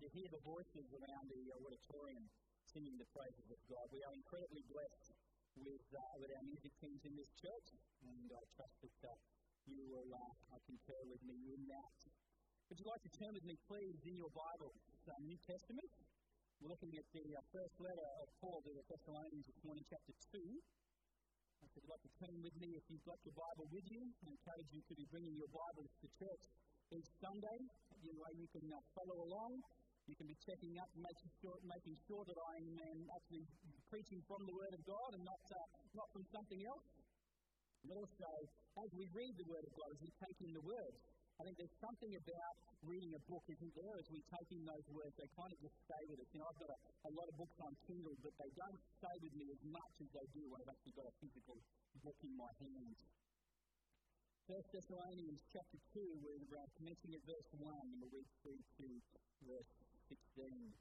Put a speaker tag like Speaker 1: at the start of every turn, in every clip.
Speaker 1: to hear the voices around the uh, auditorium singing the praises of God. We are incredibly blessed with, uh, with our music teams in this church, and I trust that uh, you will uh, concur with me in that. Would you like to turn with me, please, in your Bible, uh, New Testament? We're looking at the uh, first letter of Paul to the Thessalonians this morning, chapter 2. If you'd like to turn with me, if you've got your Bible with you, I encourage you to be bringing your Bibles to church each Sunday. You know, you can uh, follow along. You can be checking up, making sure, making sure that I'm um, actually preaching from the Word of God and not, uh, not from something else. But also, as we read the Word of God, as we take in the Word, I think there's something about reading a book, isn't there, as we take in those words, they kind of just stay with us. You know, I've got a, a lot of books on Kindle, but they don't stay with me as much as they do when I've actually got a physical book in my hands. First Thessalonians chapter 2, we're commencing at verse 1 and we'll read through to verse 16.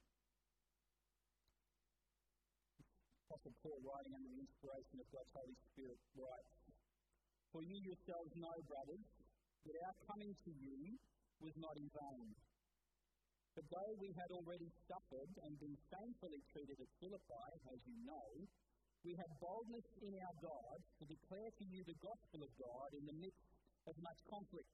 Speaker 1: Apostle Paul, writing under the inspiration of God's Holy Spirit, writes, For you yourselves know, brothers, that our coming to you was not in vain. But though we had already suffered and been shamefully treated at Philippi, as you know, we had boldness in our God to declare to you the gospel of God in the midst of much conflict.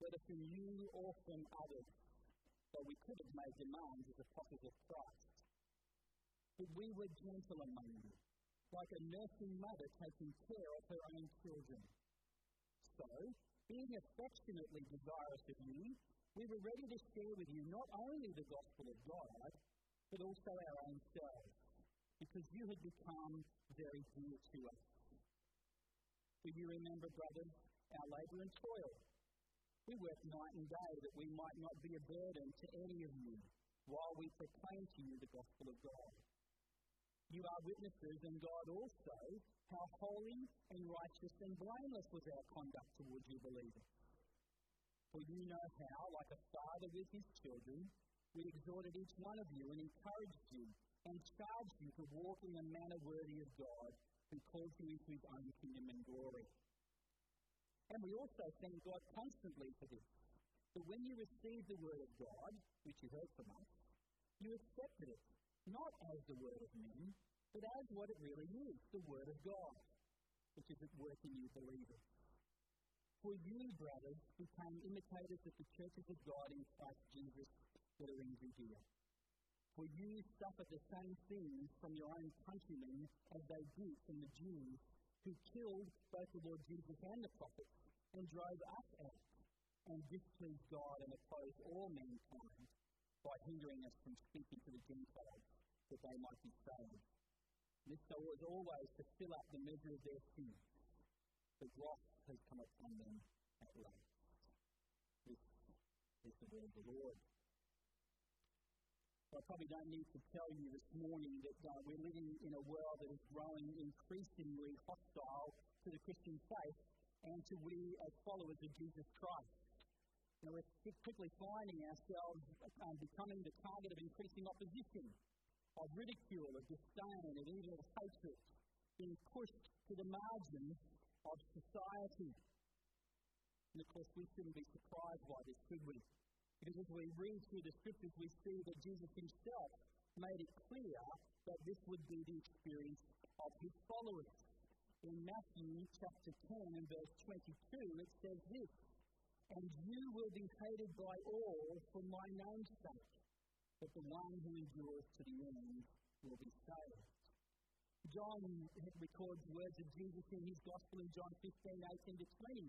Speaker 1: whether from you or from others, though we could have made demands as apostles of Christ. But we were gentle among you, like a nursing mother taking care of her own children. So, being affectionately desirous of you, we were ready to share with you not only the gospel of God, but also our own selves, because you had become very dear to us. Do you remember, brothers, our labour and toil? We worked night and day that we might not be a burden to any of you while we proclaim to you the gospel of God. You are witnesses, and God also, how holy and righteous and blameless was our conduct towards you believers. For you know how, like a father with his children, we exhorted each one of you and encouraged you and charged you to walk in a manner worthy of God, who calls you into his own kingdom and glory. And we also thank God constantly for this. That when you received the word of God, which you heard from us, you accepted it, not as the word of men, but as what it really is, the word of God, which is at work in you believers. For you, brothers, became imitators of the churches of God in Christ Jesus that are in Judea. For you suffered the same things from your own countrymen as they did from the Jews, who killed both the Lord Jesus and the prophets, and drove us out, and displeased God and opposed all mankind by hindering us from speaking to the Gentiles that they might be saved. This so was always to fill up the measure of their sin. The wrath has come upon them at last. This is the word of the Lord. I probably don't need to tell you this morning that uh, we're living in a world that is growing increasingly hostile to the Christian faith and to we as followers of Jesus Christ. Know, we're quickly finding ourselves um, becoming the target of increasing opposition, of ridicule, of disdain, and even of hatred, being pushed to the margins of society. And of course, we shouldn't be surprised by this, should we? Because as we read through the scriptures, we see that Jesus himself made it clear that this would be the experience of his followers. In Matthew chapter 10 and verse 22, it says this And you will be hated by all for my name's sake, but the one who endures to the end will be saved. John records words of Jesus in his gospel in John 15, 18 to 20,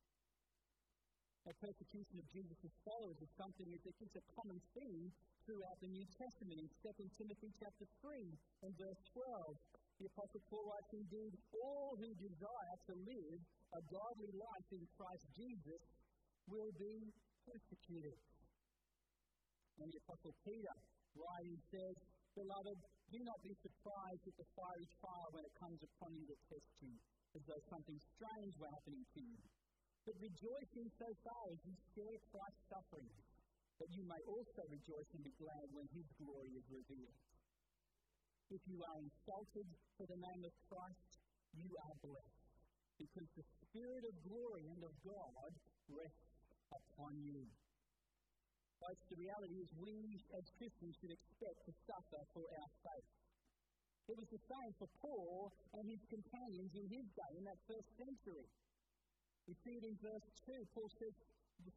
Speaker 1: The persecution of Jesus' followers is something that is a common theme throughout the New Testament. In 2 Timothy chapter 3 and verse 12, the Apostle Paul writes, Indeed, all who desire to live a godly life in Christ Jesus will be persecuted. And the Apostle Peter, writing, says, Beloved, do not be surprised at the fiery trial when it comes upon you to test you, as though something strange were happening to you. But rejoice in so far as you share Christ's sufferings, that you may also rejoice and be glad when his glory is revealed. If you are insulted for the name of Christ, you are blessed, because the Spirit of glory and of God rests upon you. Folks, the reality is we as Christians should expect to suffer for our faith. It was the same for Paul and his companions in his day, in that first century. We see it in verse 2. Paul says,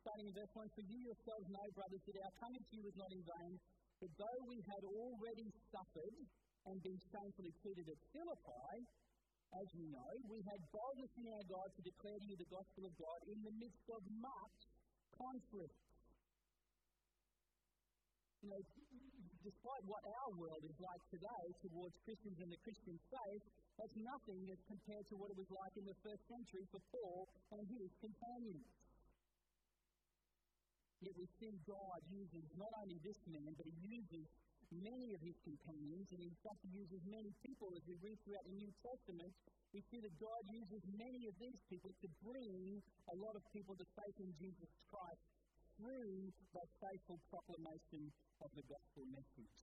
Speaker 1: starting in verse 1, For you yourselves know, brothers, that our coming to you was not in vain, but though we had already suffered and been shamefully treated at Philippi, as you know, we had boldness in our God to declare to you the gospel of God in the midst of much conflict you know, despite what our world is like today towards Christians and the Christian faith, that's nothing as compared to what it was like in the first century for Paul and his companions. Yet we see God uses not only this man, but he uses many of his companions, and in fact, he uses many people as we read throughout the New Testament. We see that God uses many of these people to bring a lot of people to faith in Jesus Christ through the faithful proclamation of the gospel message.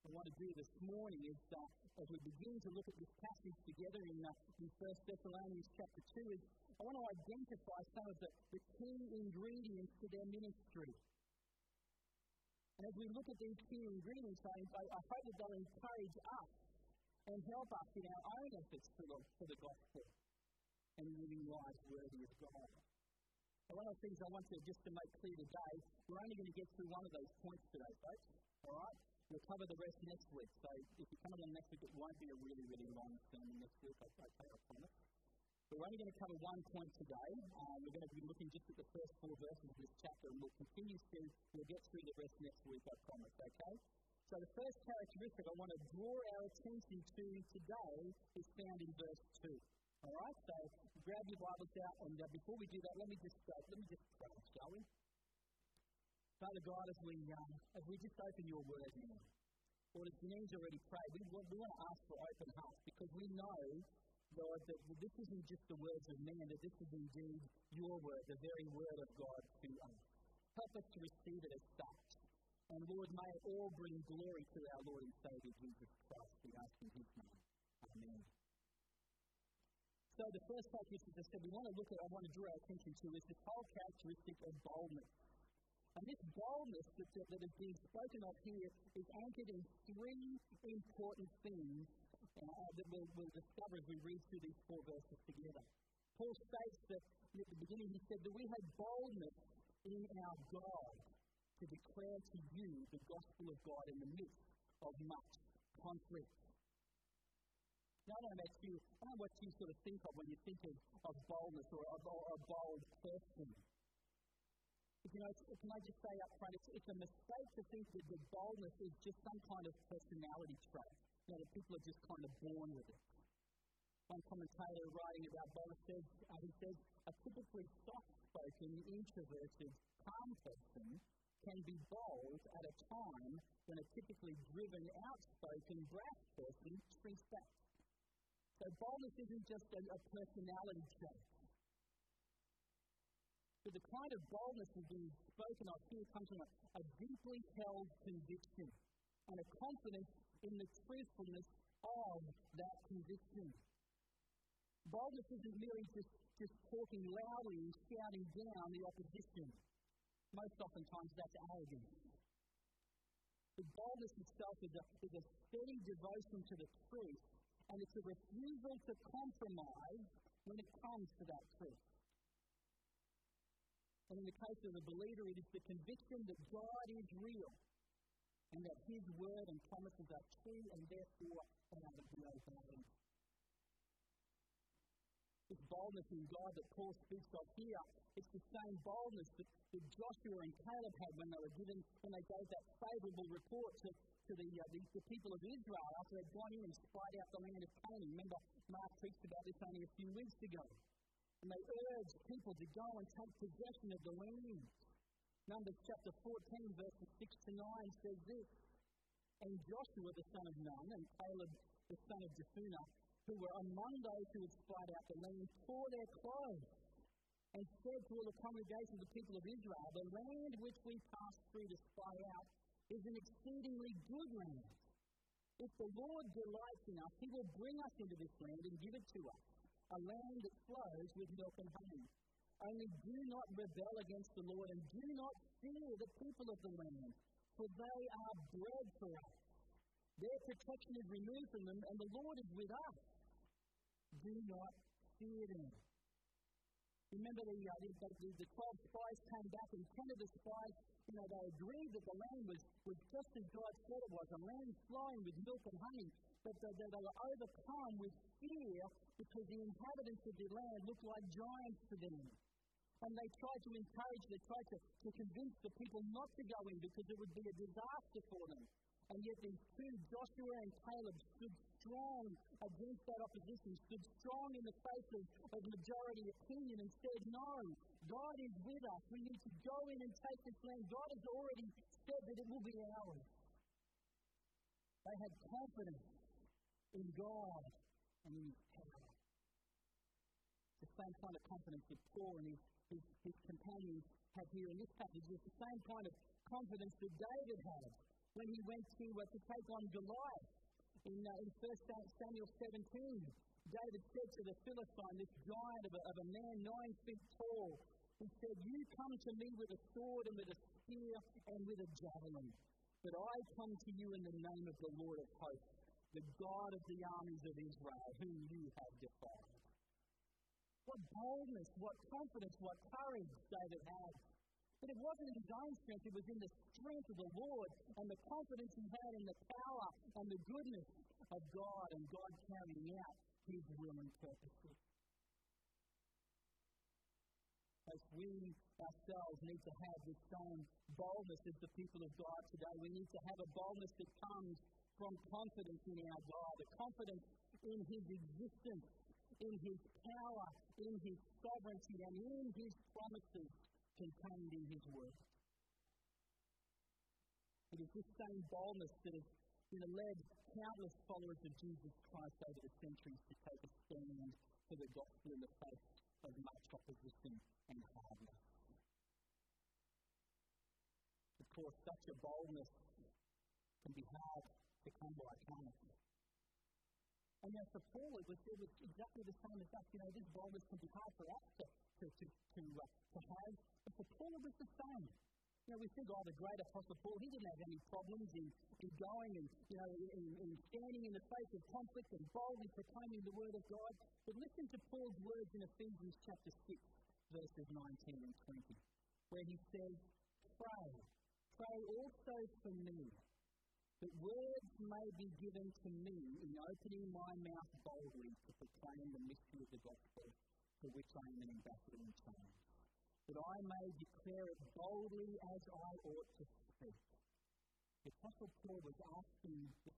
Speaker 1: What I want to do this morning is, uh, as we begin to look at this passage together in, uh, in 1 Thessalonians chapter 2, is I want to identify some of the, the key ingredients to their ministry. And as we look at these key ingredients, I, I, I hope that they'll encourage us and help us in our own efforts for the, for the gospel and living lives worthy of God. One of the things I want to just to make clear today, we're only going to get through one of those points today, folks. All right? We'll cover the rest next week. So if you come along next week, it won't be a really, really long sermon next week. I, I, I promise. We're only going to cover one point today. Um, we're going to be looking just at the first four verses of this chapter, and we'll continue to, we'll get through the rest next week, I promise, okay? So the first characteristic I want to draw our attention to today is found in verse 2. All right, so grab your Bibles out, and uh, before we do that, let me just uh, let me just pray, shall we? Father God, as we um, as we just open Your Word now, Lord, as Janine's already prayed, we want, we want to ask for open hearts because we know, Lord, that this isn't just the words of man, that this is indeed Your Word, the very Word of God to us. Help us to receive it as such. And Lord, may it all bring glory to our Lord and Savior Jesus Christ. We ask in His name. Amen. So the first characteristic I said we want to look at, I want to draw our attention to, is this whole characteristic of boldness. And this boldness that, that, that is being spoken of here is anchored in three important things uh, that we'll, we'll discover as we read through these four verses together. Paul states that at the beginning he said that we have boldness in our God to declare to you the gospel of God in the midst of much conflict. I don't know you, know what you sort of think of when you think of, of boldness or a, a bold person. You know, can I just say up front, it's, it's a mistake to think that the boldness is just some kind of personality trait. You know, that people are just kind of born with it. One commentator writing about boldness says, uh, he says, a typically soft-spoken, introverted, calm person can be bold at a time when a typically driven, outspoken, brash person shrinks back. So boldness isn't just a, a personality trait. But the kind of boldness that's being spoken of here comes from a, a deeply held conviction and a confidence in the truthfulness of that conviction. Boldness isn't merely just, just talking loudly and shouting down the opposition. Most oftentimes that's arrogance. But boldness itself is a, is a steady devotion to the truth, and it's a refusal to compromise when it comes to that truth. And in the case of the believer, it is the conviction that God is real and that His word and promises are true and therefore to be obeyed. This boldness in God that Paul speaks of here, it's the same boldness that, that Joshua and Caleb had when they were given, when they gave that favourable report to, to the, uh, the, the, people of Israel after they'd gone in and spied out the land of Canaan. Remember, Mark preached about this only a few weeks ago. And they urged people to go and take possession of the land. Numbers chapter 14, verses 6 to 9 says this And Joshua the son of Nun and Caleb the son of Jephunneh, who were among those who had spied out the land, tore their clothes and said to all the congregation of the people of Israel, The land which we passed through to spy out is an exceedingly good land. If the Lord delights in us, he will bring us into this land and give it to us a land that flows with milk and honey. Only do not rebel against the Lord and do not fear the people of the land, for they are bread for us. Their protection is removed from them, and the Lord is with us. Do not fear them. Remember, the, uh, the, the, the 12 spies came back, and 10 of the spies, you know, they agreed that the land was, was just as God said it was, a land flowing with milk and honey, but they, they, they were overcome with fear because the inhabitants of the land looked like giants to them. And they tried to encourage, they tried to, to convince the people not to go in because it would be a disaster for them. And yet these two, Joshua and Caleb, stood strong against that opposition, stood strong in the face of, majority opinion and said, No, God is with us. We need to go in and take this land. God has already said that it will be ours. They had confidence in God and in His power. The same kind of confidence that Paul and his, his, his companions have here in this passage. It's the same kind of confidence that David had when he went to, uh, to take on Goliath. In, uh, in 1 Samuel 17, David said to the Philistine, this giant of a, of a man nine feet tall, he said, You come to me with a sword and with a spear and with a javelin, but I come to you in the name of the Lord of hosts the God of the armies of Israel, whom you have defied. What boldness, what confidence, what courage David had. But it wasn't in his own strength, it was in the strength of the Lord and the confidence he had in the power and the goodness of God and God carrying out his will and purposes. As we ourselves need to have this same boldness as the people of God today, we need to have a boldness that comes from confidence in our God, a confidence in His existence, in His power, in His sovereignty, and in His promises contained in His Word. It is this same boldness that has you know, led countless followers of Jesus Christ over the centuries to take a stand for the gospel in the face of much opposition and hardness. Of course, such a boldness can be hard to come by eternity. And yet for Paul, it was, it was exactly the same as us. You know, this boldness can be hard for us to, to, to, to, uh, to have. But for Paul, it was the same. You know, we think, oh, the great apostle Paul, he didn't have any problems in, in going and, you know, in, in standing in the face of conflict and boldly proclaiming the word of God. But listen to Paul's words in Ephesians chapter 6, verses 19 and 20, where he says, Pray, pray also for me that words may be given to me in opening my mouth boldly to proclaim the mystery of the gospel, for which I am an ambassador in chains, that I may declare it boldly as I ought to speak. The Apostle Paul was asking the,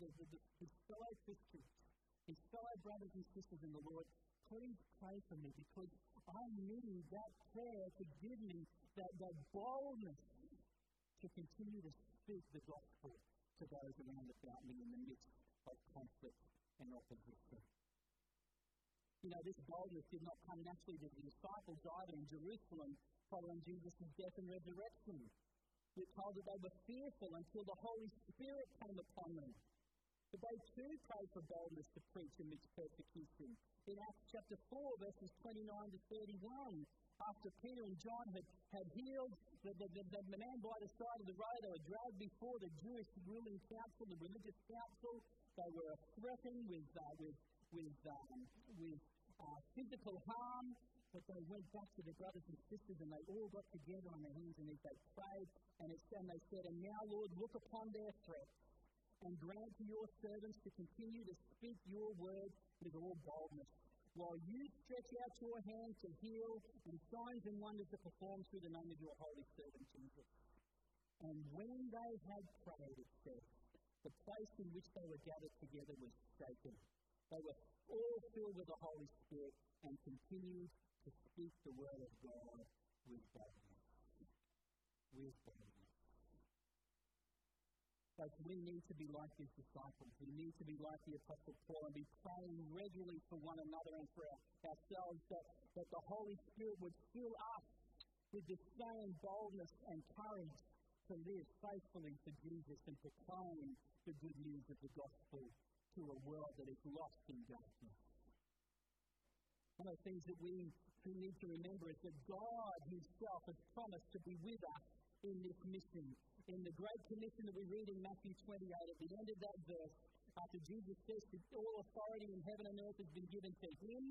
Speaker 1: the, the, his fellow Christians, his fellow brothers and sisters in the Lord, please pray for me because I need that prayer to give me that, that boldness to continue to speak the gospel to those around about me in the midst of conflict and opposition. You know, this boldness did not come naturally to the disciples either in Jerusalem following Jesus' death and resurrection. We're told that they were fearful until the Holy Spirit came upon them. But they too prayed for boldness to preach amidst persecution. In Acts chapter 4, verses 29 to 31, after Peter and John had, had healed the, the, the, the man by the side of the road, they were dragged before the Jewish ruling council, the religious council. They were threatened with, uh, with, with, um, with uh, physical harm, but they went back to their brothers and sisters and they all got together on their hands and knees. They prayed and, it, and they said, And now, Lord, look upon their threats and grant to your servants to continue to speak your word with all boldness. While you stretch out your hand to heal and signs and wonders to perform through the name of your holy servant Jesus. And when they had prayed, it says, the place in which they were gathered together was shaken. They were all filled with the Holy Spirit and continued to speak the word of God with boldness. With boldness. We need to be like these disciples. We need to be like the Apostle Paul and be praying regularly for one another and for ourselves that, that the Holy Spirit would fill us with the same boldness and courage to live faithfully for Jesus and proclaim the good news of the gospel to a world that is lost in darkness. One of the things that we need to remember is that God Himself has promised to be with us in this mission. In the Great Commission that we read in Matthew 28, at the end of that verse, after Jesus says that all authority in heaven and earth has been given to Him,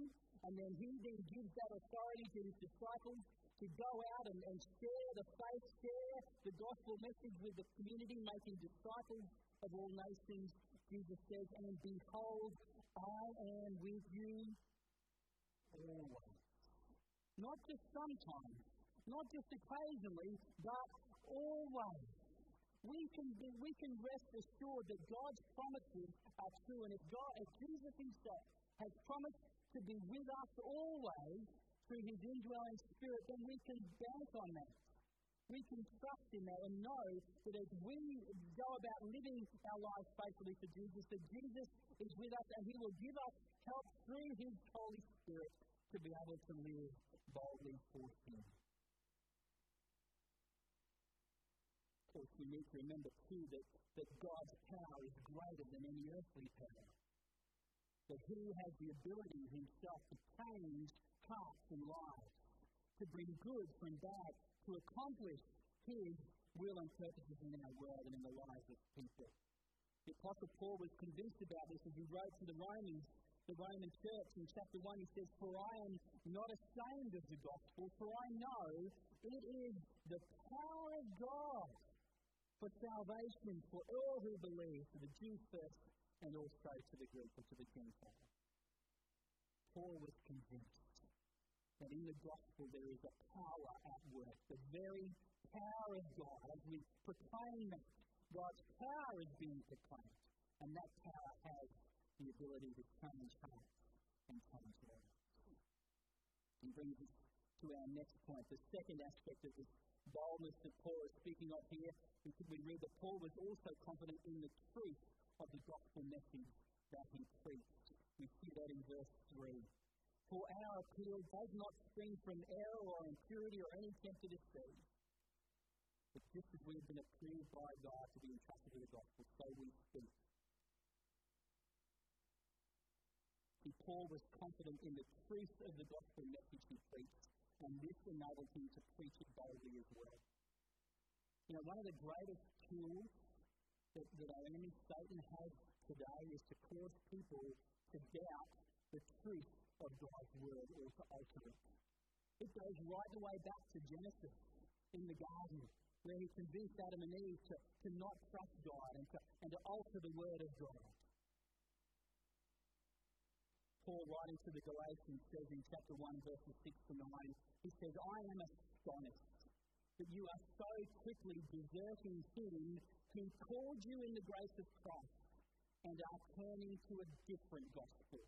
Speaker 1: and then He then gives that authority to His disciples to go out and, and share the faith, share the gospel message with the community, making disciples of all nations. Jesus says, And behold, I am with you always. Not just sometimes, not just occasionally, but always. We can, be, we can rest assured that God's promises are true, and if God, if Jesus Himself has promised to be with us always through His indwelling Spirit, then we can bank on that. We can trust in that and know that as we go about living our lives faithfully for Jesus, that Jesus is with us and He will give us help through His Holy Spirit to be able to live boldly for Him. Course, we need to remember too that, that God's power is greater than any earthly power. That He has the ability Himself to change hearts and lives, to bring good from bad, to accomplish His will and purposes in our world and in the lives of people. The Apostle Paul was convinced about this as he wrote to the Romans the Roman church in chapter 1, he says, For I am not ashamed of the gospel, for I know it is the power of God for salvation for all who believe, to the Jew first and also to the Greek or to the Gentile. Paul was convinced that in the gospel there is a power at work, the very power of God. As we proclaim that, God's power is being proclaimed, and that power has the ability to change hearts and change lives. And brings us to our next point, the second aspect of this boldness that Paul is speaking of here. We read that Paul was also confident in the truth of the gospel message that he preached. We see that in verse 3. For our appeal does not spring from error or impurity or any attempt to deceive. But just as we have been approved by God to be entrusted with the gospel, so we speak See, Paul was confident in the truth of the gospel message he preached, and this enabled him to preach it boldly as well. You know, one of the greatest tools that, that our enemy Satan has today is to cause people to doubt the truth of God's word or to alter it. It goes right the way back to Genesis in the garden, where he convinced Adam and Eve to, to not trust God and to, and to alter the word of God. Paul, writing to the Galatians, says in chapter 1, verses 6 to 9, he says, I am astonished that you are so quickly deserting him who called you in the grace of Christ and are turning to a different gospel.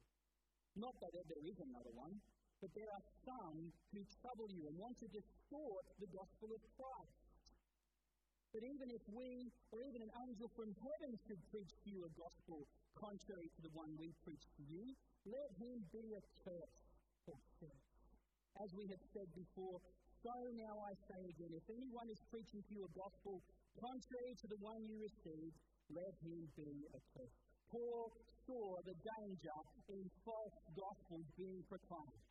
Speaker 1: Not that there is another one, but there are some who trouble you and want to distort the gospel of Christ. But even if we, or even an angel from heaven, should preach to you a gospel contrary to the one we preach to you, let him be accursed. As we have said before, so now I say again, if anyone is preaching to you a gospel contrary to the one you received, let him be accursed. Paul saw the danger in false gospels being proclaimed.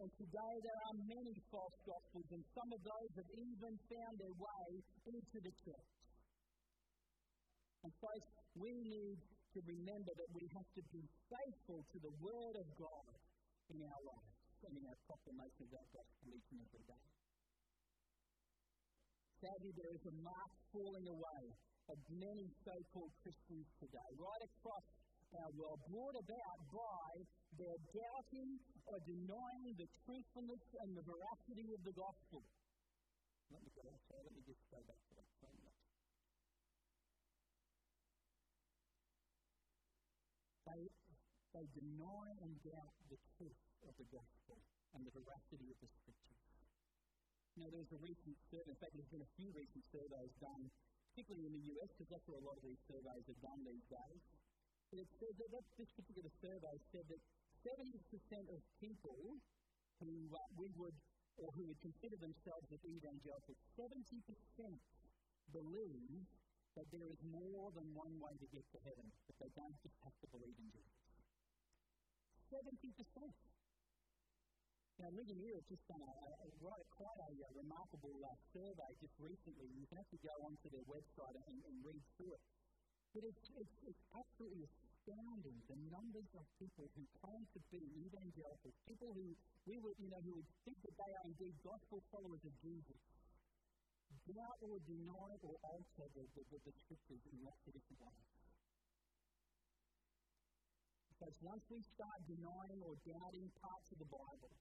Speaker 1: And today there are many false gospels, and some of those have even found their way into the church. And folks, we need to remember that we have to be faithful to the Word of God in our lives and in our proclamation of that gospel each and every day. Sadly, there is a marked falling away of many so called Christians today, right across our uh, world, brought about by their doubting or denying the truthfulness and the veracity of the gospel. Let me go, sorry, let me just go back to that. They, they deny and doubt the truth of the gospel and the veracity of the scriptures. Know, there's a recent survey, in fact, there's been a few recent surveys done, particularly in the US, because that's where a lot of these surveys are done these days. It said that, that this particular survey said that 70% of people who uh, we would, or who would consider themselves as evangelicals, 70% believe that there is more than one way to get to heaven, that they don't just have to believe in Jesus. 70%. Now, Ligonier has just done a, a, a, quite a, a remarkable uh, survey just recently. You can actually go onto their website and, and read through it. But it's, it's, it's absolutely astounding the numbers of people who claim to be evangelicals, people who we would, you know, who would think that they are indeed gospel followers of Jesus, doubt or deny or alter the, the, the, the scriptures in lots of different ways. Because once we start denying or doubting parts of the Bible,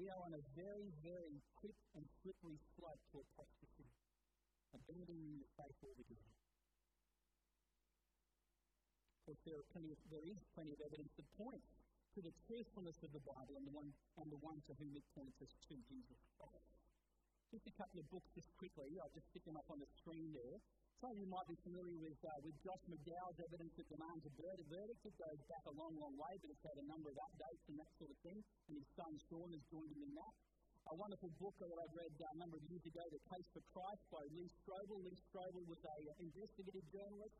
Speaker 1: we are on a very, very quick and slippery slope to apostasy, abandoning the faith altogether. Course, there, are plenty of, there is plenty of evidence that points to the truthfulness of the Bible and the one, and the one to whom it points us to, Jesus Christ. Just a couple of books, just quickly. I'll just stick them up on the screen there. Some of you might be familiar with, uh, with Josh McDowell's evidence that demands a verdict. It goes back a long, long way, but it's had a number of updates and that sort of thing. And his son Sean has joined him in that. A wonderful book that I read uh, a number of years ago, The Case for Christ by Lee Strobel. Lee Strobel was an investigative journalist,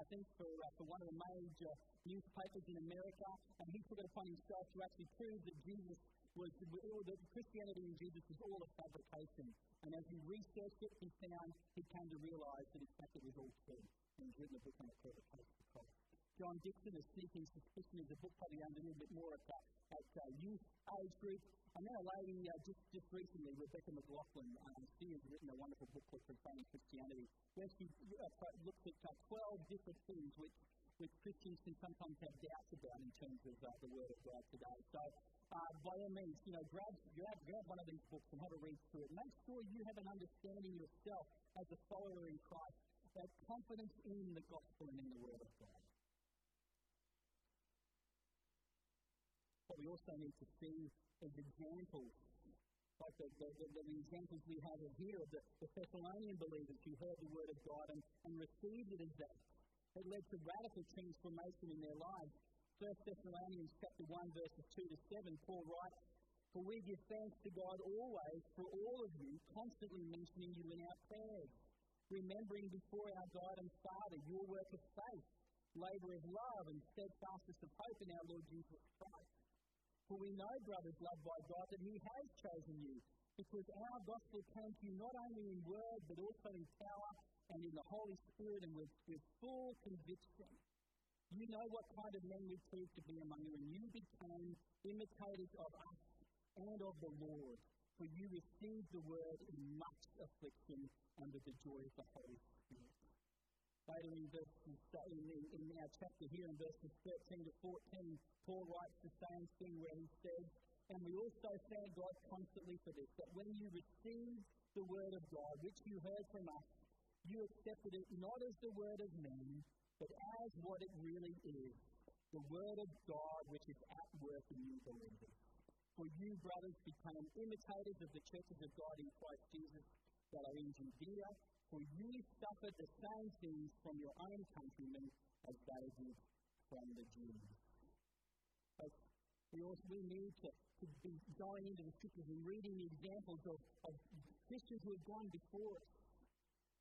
Speaker 1: I think, for, uh, for one of the major newspapers in America. And he took it upon himself to actually prove that Jesus was that Christianity in Jesus was all a fabrication. And as he researched it, he found, he came to realize that in fact it was all true. And he's written a book on it called The Case for Christ. John Dickson, is Sneaking Suspicion, is a book probably aimed a little bit more at, uh, at uh, youth age group. And then a lady uh, just, just recently, Rebecca McLaughlin, um, she has written a wonderful book called Confronting Christianity, where she uh, looks at uh, 12 different things which, which Christians can sometimes have doubts about in terms of uh, the Word of God today. So uh, by all means, you know, grab, grab, grab one of these books and have a read through it. Make sure you have an understanding yourself as a follower in Christ, that confidence in the gospel and in the Word of God. What we also need to see is examples, like the, the, the, the examples we have here of the, the Thessalonian believers who heard the Word of God and, and received it as that. It led to radical transformation in their lives 1 Thessalonians chapter 1, verses 2 to 7, Paul writes, For we give thanks to God always for all of you, constantly mentioning you in our prayers, remembering before our God and Father your work of faith, labour of love, and steadfastness of hope in our Lord Jesus Christ. For we know, brothers loved by God, that He has chosen you, because our gospel came to you not only in word, but also in power and in the Holy Spirit and with, with full conviction. You know what kind of men we proved to be among you, and you became imitators of us and of the Lord. For you received the word in much affliction under the joy of the Holy Spirit. Later in, in, in our chapter here in verses 13 to 14, Paul writes the same thing where he says, And we also thank God constantly for this, that when you received the word of God, which you heard from us, you accepted it not as the word of men, but as what it really is the Word of God which is at work in you believers. For you, brothers, became imitators of the churches of God in Christ Jesus, that are in Judea, for you suffered the same things from your own countrymen as they did from the Jews. But we also we need to, to be going into the scriptures and reading the examples of, of Christians who have gone before us.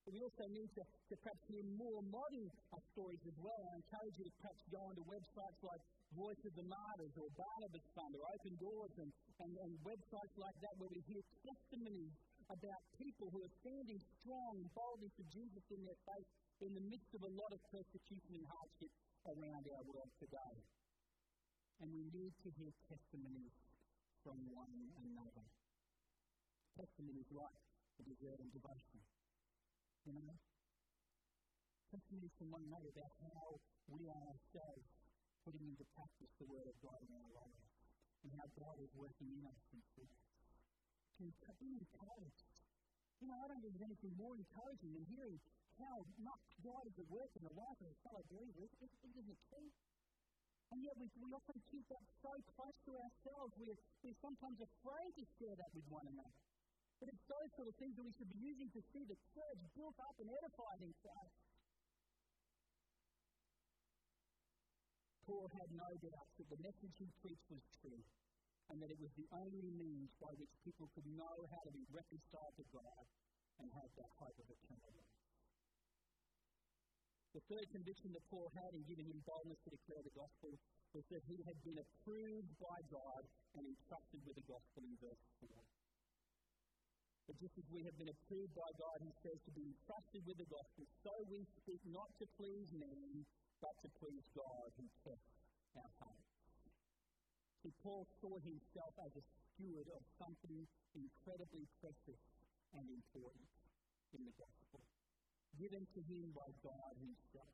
Speaker 1: But we also need to, to perhaps hear more modern uh, stories as well. I encourage you to perhaps go onto websites like Voice of the Martyrs or Barnabas Fund or Open Doors and, and, and websites like that where we hear testimonies about people who are standing strong and boldly for Jesus in their faith in the midst of a lot of persecution and hardship around our world today. And we need to hear testimonies from one another. Testimonies like the desert and devotion. You know? Testimonies from one another about how we are ourselves putting into practice the Word of God in our lives and how God is working in us and through us. To be encouraged. You know, I don't think there's anything more encouraging than hearing how much God is at work in the life of a fellow believer. It, it, it isn't true. And yet we, we often keep that so close to ourselves, we're, we're sometimes afraid to share that with one another. But it's those sort of things that we should be using to see the church built up and edified in Christ. Paul had no doubt that the message he preached was true and that it was the only means by which people could know how to be reconciled to God and have that hope of eternal life. The third conviction that Paul had in giving him boldness to declare the gospel was that he had been approved by God and entrusted with the gospel in verse 4. But just as we have been approved by God, he says to be entrusted with the gospel, so we speak not to please men, but to please God who tests our hearts. See, Paul saw himself as a steward of something incredibly precious and important in the gospel given to him by God himself.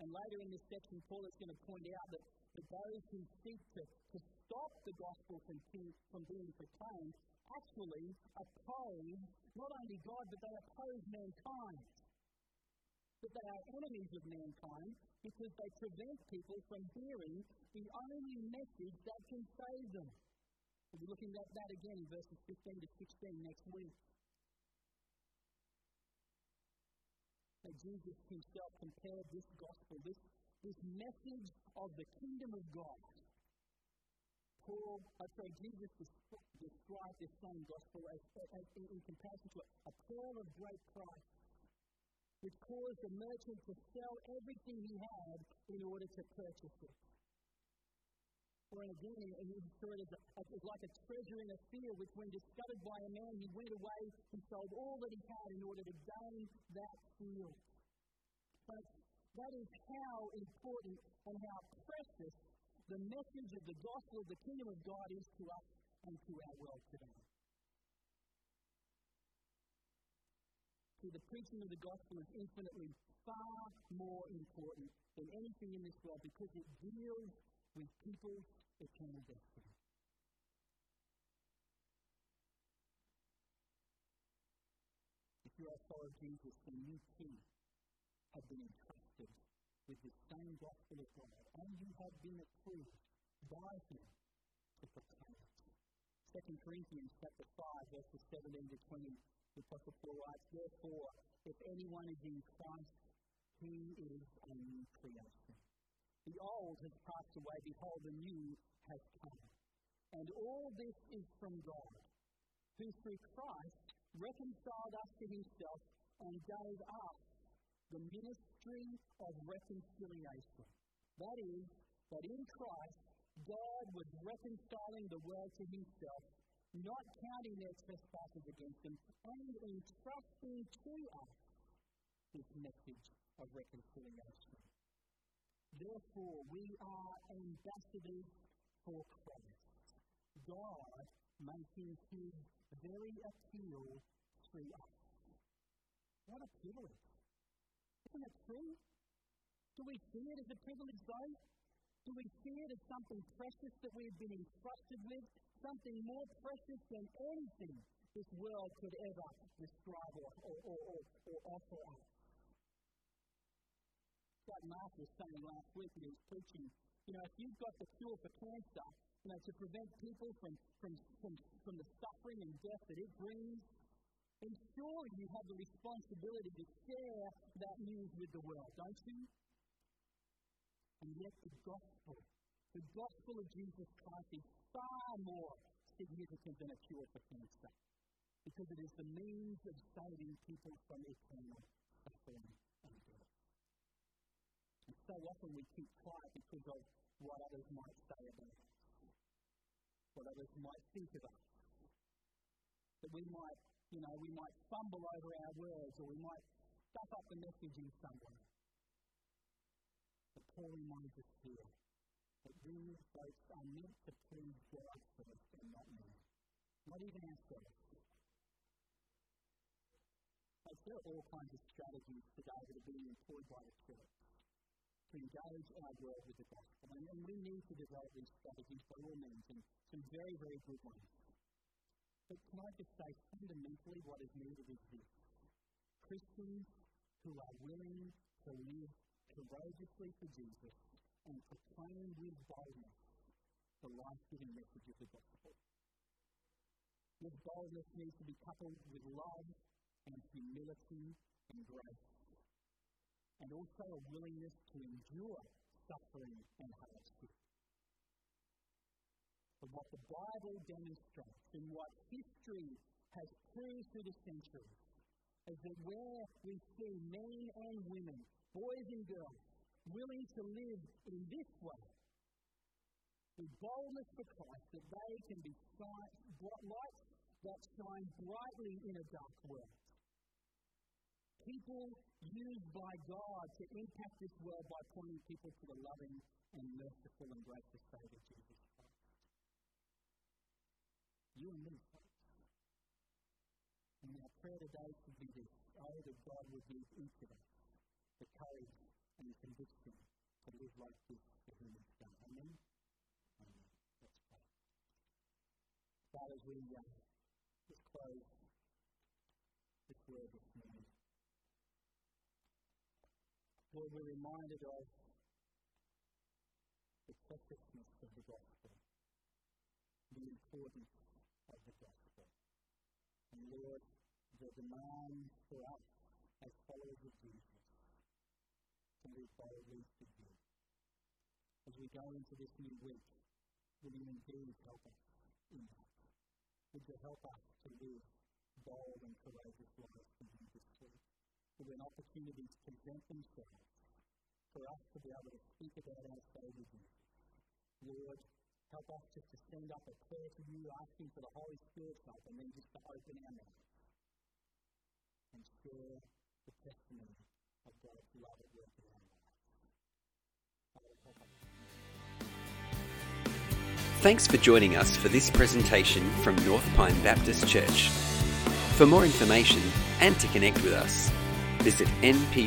Speaker 1: And later in this section, Paul is going to point out that, that those who seek to, to stop the gospel from, from being proclaimed actually oppose not only God, but they oppose mankind. That they are enemies of mankind because they prevent people from hearing the only message that can save them. We'll be looking at that again in verses 15 to 16 next week. So Jesus himself compared this gospel, this, this message of the kingdom of God. Paul, uh, sorry, Jesus described this same gospel as, as in, in comparison to a, pearl of great price, which caused the merchant to sell everything he had in order to purchase it. Or again, and he saw it as, as like a treasure in a field, which when discovered by a man, he went away and sold all that he had in order to gain that field. But that is how important and how precious the message of the gospel of the kingdom of God is to us and to our world today. See, the preaching of the gospel is infinitely far more important than anything in this world because it deals with people's eternal destiny. If you're a follower of Jesus, then you too have been entrusted with the same gospel of God, and you have been approved by Him to proclaim it. 2 Corinthians chapter 5, verses 17 to 20, the Paul writes, Therefore, if anyone is in Christ, he is a new creation. The old has passed away, behold, the new has come. And all this is from God, who through Christ reconciled us to himself and gave us the ministry of reconciliation. That is, that in Christ, God was reconciling the world to himself, not counting their trespasses against them, and entrusting to us this message of reconciliation. Therefore, we are ambassadors for Christ. God making his very appeal through us. What a privilege. Isn't it true? Do we see it as a privilege, though? Do we see it as something precious that we've been entrusted with? Something more precious than anything this world could ever describe or, or, or, or offer us? like Mark was saying last week he was preaching, you know, if you've got the cure for cancer, you know, to prevent people from, from, from, from the suffering and death that it brings, then you have the responsibility to share that news with the world, don't you? And yet the gospel, the gospel of Jesus Christ is far more significant than a cure for cancer because it is the means of saving people from eternal suffering and death. And so often we keep quiet because of what others might say about us, what others might think of us. That we might, you know, we might fumble over our words or we might stuff up the message in some way. But Paul reminds us here that we folks are meant to please God first and not man. Not even ourselves. Like, there are all kinds of strategies today that are being employed by the church to engage our world with the gospel. And, and we need to develop these strategies by all means, and some very, very good ones. But can I just say, fundamentally, what is needed is this Christians who are willing to live courageously for Jesus and proclaim with boldness the life giving message of the gospel. This boldness needs to be coupled with love and humility and grace, and also a willingness to endure suffering and hardship. But what the Bible demonstrates and what history has proved through the centuries is that where we see men and women, boys and girls, willing to live in this way, with boldness for Christ, that they can be lights that shine brightly in a dark world people used by God to impact this world by pointing people to the loving and merciful and gracious Savior Jesus Christ. You and me. And our prayer today should be this oh, that God would give each of us the courage and the conviction to live like this for whom it's done. Amen? Amen. Let's pray. Father, we uh, just close this word this morning. Lord, we're reminded of the preciousness of the gospel, the importance of the gospel. And Lord, the demand for us as followers of Jesus to live boldly for you. As we go into this new week, will you indeed help us in that? Would you help us to live bold and courageous lives for you this week? with an opportunity to present themselves for us to be able to speak about our Savior Jesus. Lord, help us just to send up a prayer to you, asking for the Holy Spirit's help, and then just to open our mouths and share the testimony of lives.
Speaker 2: Thanks for joining us for this presentation from North Pine Baptist Church. For more information and to connect with us, visit npbc.org.au.